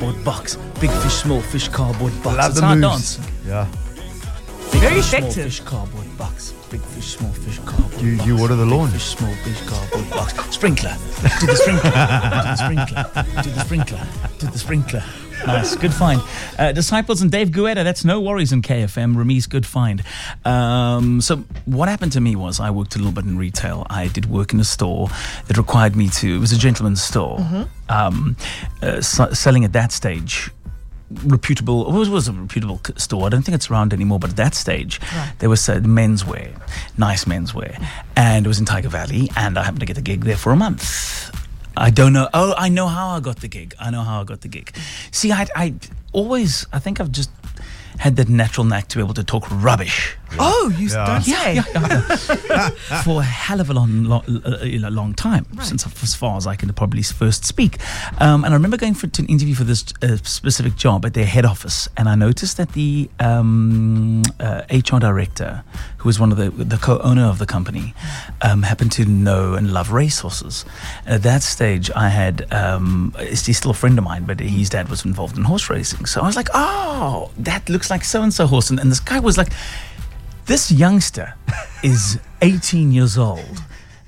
cardboard box. Big fish, small fish, cardboard box. Love That's the how moves. dance. Yeah. Big Very fish, small effective. fish, cardboard box. Big fish, small fish, cardboard You- box. you water the Big lawn. Fish, small fish, cardboard box. Sprinkler. To the sprinkler. to the sprinkler. To the sprinkler. To the sprinkler. Nice, good find. Uh, Disciples and Dave Guetta, that's no worries in KFM. Rami's good find. Um, so, what happened to me was I worked a little bit in retail. I did work in a store that required me to, it was a gentleman's store, um, uh, selling at that stage reputable it was, was a reputable store. I don't think it's around anymore, but at that stage there was uh, menswear, nice menswear, and it was in Tyger Valley, and I happened to get a gig there for a month. I don't know. Oh, I know how I got the gig. I know how I got the gig. See, I, I always, I think I've just had that natural knack to be able to talk rubbish Oh, you Yeah. don't say. yeah, yeah, yeah. for a hell of a long, long, uh, you know, long time, since as far as I can probably first speak. Um, and I remember going for to an interview for this uh, specific job at their head office, and I noticed that the um, uh, HR director, who was one of the the co-owner of the company, um, happened to know and love racehorses. And at that stage, I had um, he's still a friend of mine, but his dad was involved in horse racing, so I was like, oh, that looks like so and so horse, and, and this guy was like this youngster is 18 years old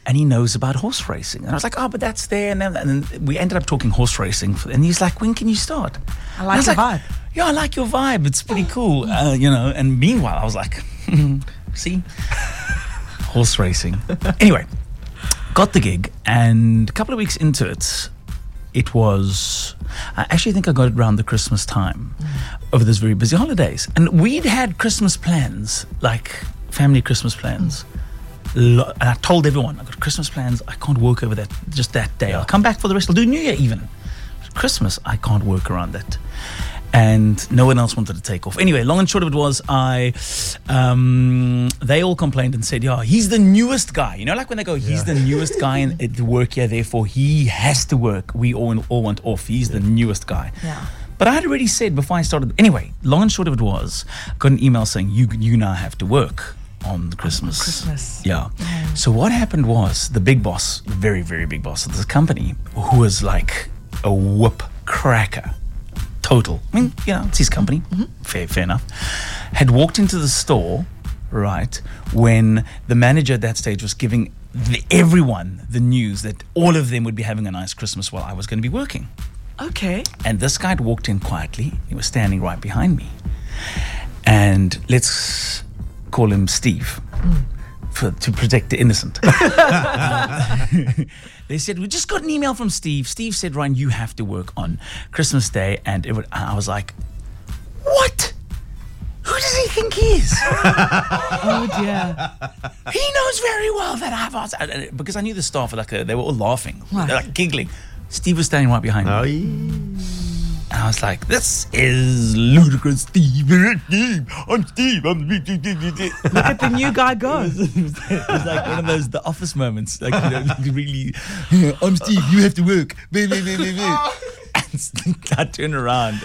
and he knows about horse racing. And I was like, oh, but that's there. And then, and then we ended up talking horse racing. For, and he's like, when can you start? I like And your was vibe. Yeah, I like your vibe. It's pretty cool. Uh, you know, and meanwhile, I was like, see, horse racing. anyway, got the gig. And a couple of weeks into it, it was I actually think I got it around the Christmas time over those very busy holidays. And we'd had Christmas plans, like family Christmas plans. Lo- and I told everyone, I've got Christmas plans, I can't work over that just that day. I'll come back for the rest, I'll do New Year even. Christmas, I can't work around that. And no one else wanted to take off. Anyway, long and short of it was, I, um, they all complained and said, "Yeah, he's the newest guy." You know, like when they go, "He's the newest guy in at work here, therefore he has to work." We all all want off. He's the newest guy. Yeah. But I had already said before I started. Anyway, long and short of it was, I got an email saying you you now have to work on Christmas. Christmas. Yeah. Mm-hmm. So what happened was the big boss, very very big boss of this company, who was like a whip cracker, total. I mean, you know, it's his company. Mm-hmm. Fair fair enough. Had walked into the store, right when the manager at that stage was giving the, everyone the news that all of them would be having a nice Christmas while I was going to be working. Okay. And this guy had walked in quietly. He was standing right behind me. And let's call him Steve for, to protect the innocent. they said, We just got an email from Steve. Steve said, Ryan, you have to work on Christmas Day. And it would, I was like, What? Who does he think he is? Oh dear. he knows very well that I've asked. Because I knew the staff, were like, uh, they were all laughing, Right. They're like giggling. Steve was standing right behind me. Oh, yeah. And I was like, this is ludicrous, Steve. I'm Steve. I'm Look at the new guy go. it was like one of those the office moments. Like, you know, really, I'm Steve, you have to work. And I turn around.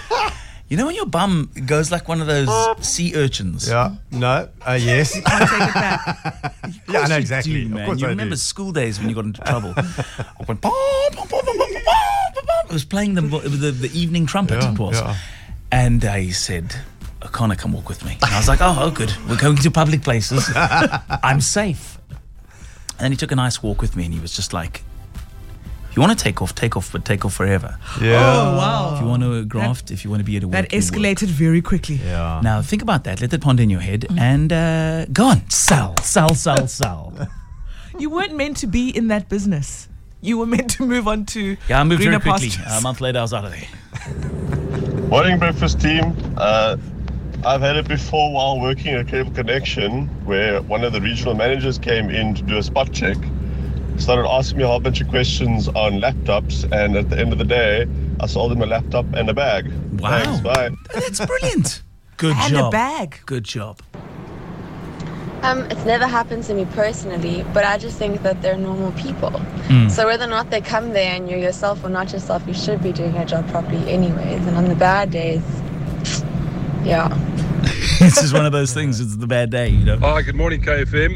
You know when your bum goes like one of those sea urchins? Yeah. No. Uh, yes. I'll take it back. yeah, I know exactly. do, of man. course you I remember do. school days when you got into trouble? I went, "Bum, bum, bum, bum, bum, bum, bum, bum." I was playing the, the, the evening trumpet, Yeah, it was. yeah. And I said, O'Connor, come walk with me. And I was like, oh, oh, good. We're going to public places. I'm safe. And then he took a nice walk with me and he was just like, if you want to take off, take off, but take off forever. Yeah. Oh wow. If you want to graft, if you want to be at a work, That you work. escalated very quickly. Yeah. Now think about that. Let that ponder in your head and uh, go on. Sell, sell, sell, sell. You weren't meant to be in that business. You were meant to move on to Yeah, I moved greener very quickly. pastures. A month later, I was out of there. Morning, breakfast team. Uh, I've had it before while working at Incredible Connection, where one of the regional managers came in to do a spot check, started asking me a whole bunch of questions on laptops, and at the end of the day, I sold him a laptop and a bag. Wow. Thanks, bye. That's brilliant. Good and job. And a bag. Good job. Um, it's never happened to me personally, but I just think that they're normal people. Hmm. So whether or not they come there and you're yourself or not yourself, you should be doing your job properly anyways. And on the bad days, yeah. this is one of those things. It's the bad day, you know. Hi, good morning, KFM.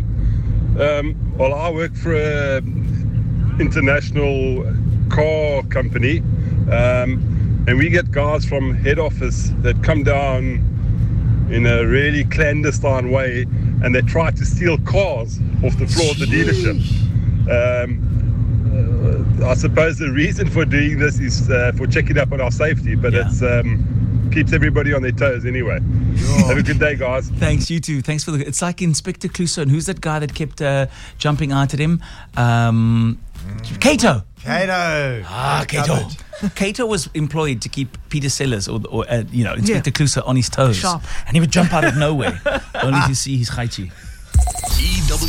Um, well, I work for an international car company, um, and we get guys from head office that come down in a really clandestine way and they try to steal cars off the floor of the dealership. Um, uh, I suppose the reason for doing this is uh, for checking up on our safety, but Yeah. it's um, keeps everybody on their toes anyway. Have a good day, guys. Thanks, you too. Thanks for the. It's like Inspector Clouseau. And who's that guy that kept uh, jumping out at him? Um, Cato. Kato. Ah, Cato. Cato was employed to keep Peter Sellers or, or uh, you know, Inspector Clouseau on his toes. Sharp. And he would jump out of nowhere, only to see his chaichi. EW